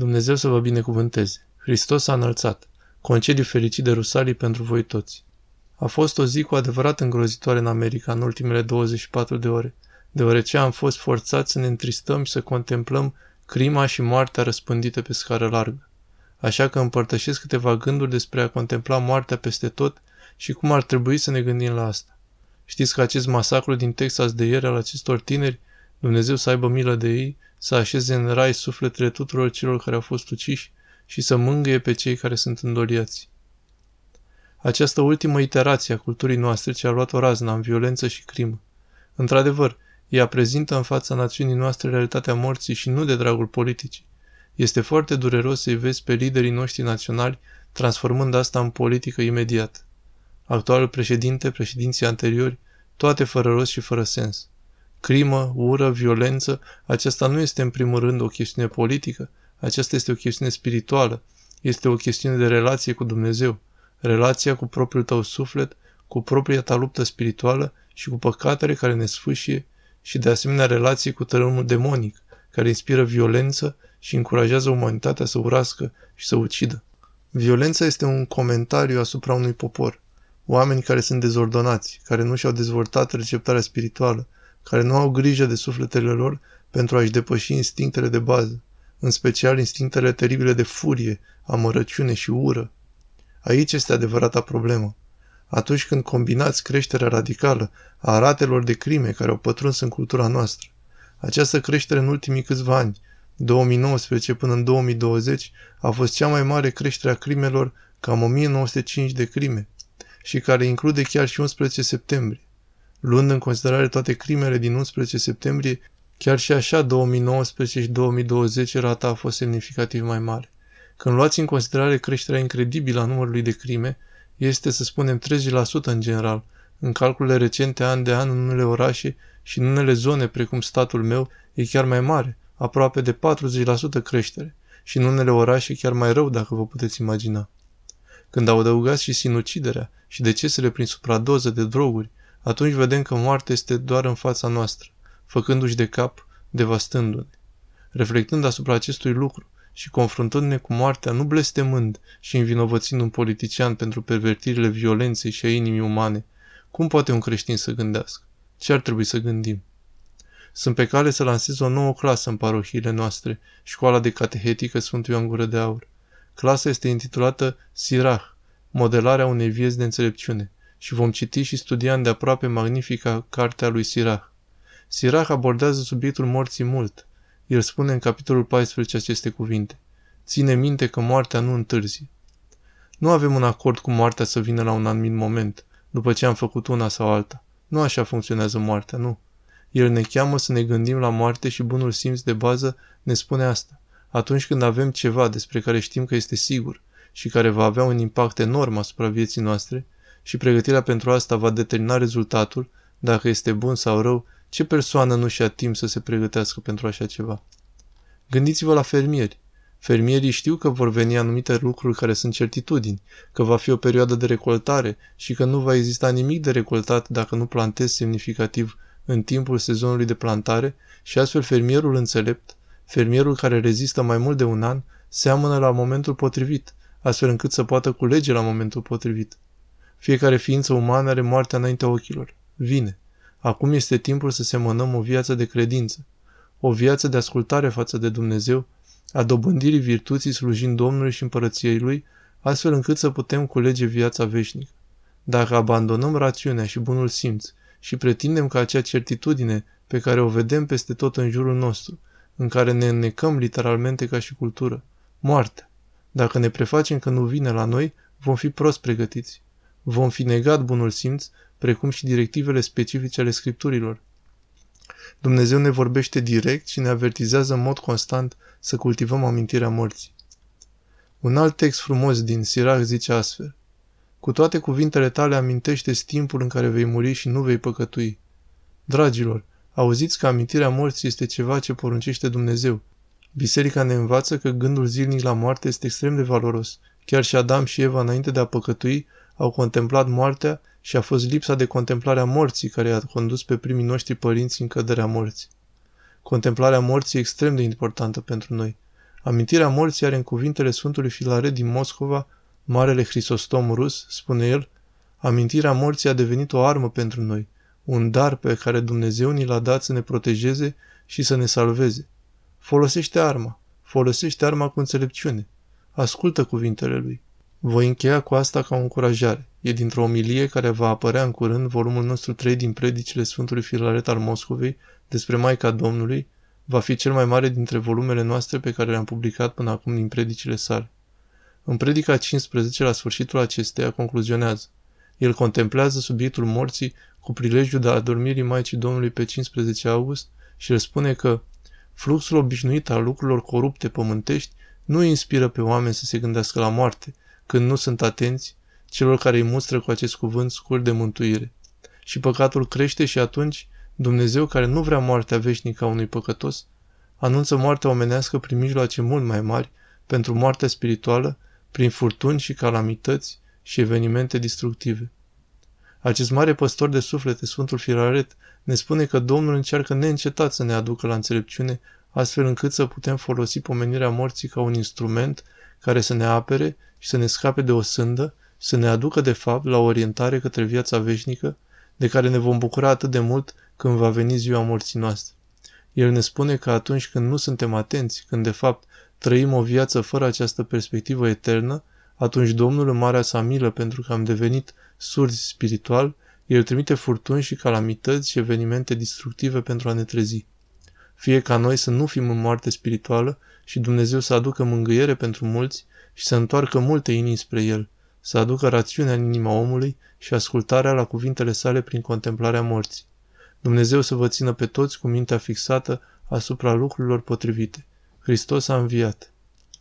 Dumnezeu să vă binecuvânteze. Hristos a înălțat. Concediu fericit de Rusalii pentru voi toți. A fost o zi cu adevărat îngrozitoare în America în ultimele 24 de ore, deoarece am fost forțați să ne întristăm și să contemplăm crima și moartea răspândită pe scară largă. Așa că împărtășesc câteva gânduri despre a contempla moartea peste tot și cum ar trebui să ne gândim la asta. Știți că acest masacru din Texas de ieri al acestor tineri, Dumnezeu să aibă milă de ei, să așeze în rai sufletele tuturor celor care au fost uciși și să mângâie pe cei care sunt îndoliați. Această ultimă iterație a culturii noastre ce a luat o razna în violență și crimă. Într-adevăr, ea prezintă în fața națiunii noastre realitatea morții și nu de dragul politicii. Este foarte dureros să-i vezi pe liderii noștri naționali transformând asta în politică imediat. Actualul președinte, președinții anteriori, toate fără rost și fără sens. Crimă, ură, violență, aceasta nu este în primul rând o chestiune politică, aceasta este o chestiune spirituală, este o chestiune de relație cu Dumnezeu, relația cu propriul tău suflet, cu propria ta luptă spirituală și cu păcatele care ne sfâșie și de asemenea relație cu tărâmul demonic, care inspiră violență și încurajează umanitatea să urască și să ucidă. Violența este un comentariu asupra unui popor. Oameni care sunt dezordonați, care nu și-au dezvoltat receptarea spirituală, care nu au grijă de sufletele lor pentru a-și depăși instinctele de bază, în special instinctele teribile de furie, amărăciune și ură. Aici este adevărata problemă. Atunci când combinați creșterea radicală a ratelor de crime care au pătruns în cultura noastră, această creștere în ultimii câțiva ani, 2019 până în 2020, a fost cea mai mare creștere a crimelor cam 1905 de crime și care include chiar și 11 septembrie. Luând în considerare toate crimele din 11 septembrie, chiar și așa 2019 și 2020 rata a fost semnificativ mai mare. Când luați în considerare creșterea incredibilă a numărului de crime, este să spunem 30% în general, în calculele recente an de an în unele orașe și în unele zone, precum statul meu, e chiar mai mare, aproape de 40% creștere, și în unele orașe chiar mai rău dacă vă puteți imagina. Când adăugați și sinuciderea și decesele prin supradoză de droguri, atunci vedem că moartea este doar în fața noastră, făcându-și de cap, devastându-ne. Reflectând asupra acestui lucru și confruntându-ne cu moartea, nu blestemând și învinovățind un politician pentru pervertirile violenței și a inimii umane, cum poate un creștin să gândească? Ce ar trebui să gândim? Sunt pe cale să lansez o nouă clasă în parohiile noastre, școala de catehetică Sfântul Ioan Gură de Aur. Clasa este intitulată Sirah, modelarea unei vieți de înțelepciune, și vom citi și studia de aproape magnifica cartea lui Sirah. Sirah abordează subiectul morții mult. El spune în capitolul 14 aceste cuvinte. Ține minte că moartea nu întârzi. Nu avem un acord cu moartea să vină la un anumit moment, după ce am făcut una sau alta. Nu așa funcționează moartea, nu. El ne cheamă să ne gândim la moarte și bunul simț de bază ne spune asta. Atunci când avem ceva despre care știm că este sigur și care va avea un impact enorm asupra vieții noastre și pregătirea pentru asta va determina rezultatul, dacă este bun sau rău, ce persoană nu și-a timp să se pregătească pentru așa ceva? Gândiți-vă la fermieri. Fermierii știu că vor veni anumite lucruri care sunt certitudini, că va fi o perioadă de recoltare și că nu va exista nimic de recoltat dacă nu plantezi semnificativ în timpul sezonului de plantare și astfel fermierul înțelept, fermierul care rezistă mai mult de un an, seamănă la momentul potrivit, astfel încât să poată culege la momentul potrivit. Fiecare ființă umană are moartea înaintea ochilor. Vine. Acum este timpul să semănăm o viață de credință, o viață de ascultare față de Dumnezeu, a dobândirii virtuții slujind Domnului și împărăției Lui, astfel încât să putem culege viața veșnică. Dacă abandonăm rațiunea și bunul simț și pretindem că acea certitudine pe care o vedem peste tot în jurul nostru, în care ne înnecăm literalmente ca și cultură, moartea. Dacă ne prefacem că nu vine la noi, vom fi prost pregătiți. Vom fi negat bunul simț, precum și directivele specifice ale scripturilor. Dumnezeu ne vorbește direct și ne avertizează în mod constant să cultivăm amintirea morții. Un alt text frumos din Sirach zice astfel. Cu toate cuvintele tale amintește timpul în care vei muri și nu vei păcătui. Dragilor, auziți că amintirea morții este ceva ce poruncește Dumnezeu. Biserica ne învață că gândul zilnic la moarte este extrem de valoros. Chiar și Adam și Eva, înainte de a păcătui, au contemplat moartea și a fost lipsa de contemplare a morții care i-a condus pe primii noștri părinți în căderea morții. Contemplarea morții e extrem de importantă pentru noi. Amintirea morții are în cuvintele Sfântului Filaret din Moscova, Marele Hristostom rus, spune el, amintirea morții a devenit o armă pentru noi, un dar pe care Dumnezeu ni l-a dat să ne protejeze și să ne salveze. Folosește arma, folosește arma cu înțelepciune. Ascultă cuvintele lui. Voi încheia cu asta ca o încurajare. E dintr-o omilie care va apărea în curând volumul nostru 3 din predicile Sfântului Filaret al Moscovei despre Maica Domnului, va fi cel mai mare dintre volumele noastre pe care le-am publicat până acum din predicile sale. În predica 15, la sfârșitul acesteia, concluzionează. El contemplează subiectul morții cu prilejul de adormirii Maicii Domnului pe 15 august și el spune că fluxul obișnuit al lucrurilor corupte pământești nu inspiră pe oameni să se gândească la moarte, când nu sunt atenți celor care îi mustră cu acest cuvânt scurt de mântuire. Și păcatul crește și atunci Dumnezeu, care nu vrea moartea veșnică a unui păcătos, anunță moartea omenească prin mijloace mult mai mari pentru moartea spirituală, prin furtuni și calamități și evenimente destructive. Acest mare păstor de suflete, Sfântul Firaret, ne spune că Domnul încearcă neîncetat să ne aducă la înțelepciune, astfel încât să putem folosi pomenirea morții ca un instrument care să ne apere și să ne scape de o sândă și să ne aducă de fapt la orientare către viața veșnică, de care ne vom bucura atât de mult când va veni ziua morții noastre. El ne spune că atunci când nu suntem atenți, când de fapt trăim o viață fără această perspectivă eternă, atunci Domnul în marea sa milă pentru că am devenit surzi spiritual, El trimite furtuni și calamități și evenimente destructive pentru a ne trezi. Fie ca noi să nu fim în moarte spirituală și Dumnezeu să aducă mângâiere pentru mulți și să întoarcă multe inimi spre El, să aducă rațiunea în inima omului și ascultarea la cuvintele sale prin contemplarea morții. Dumnezeu să vă țină pe toți cu mintea fixată asupra lucrurilor potrivite. Hristos a înviat.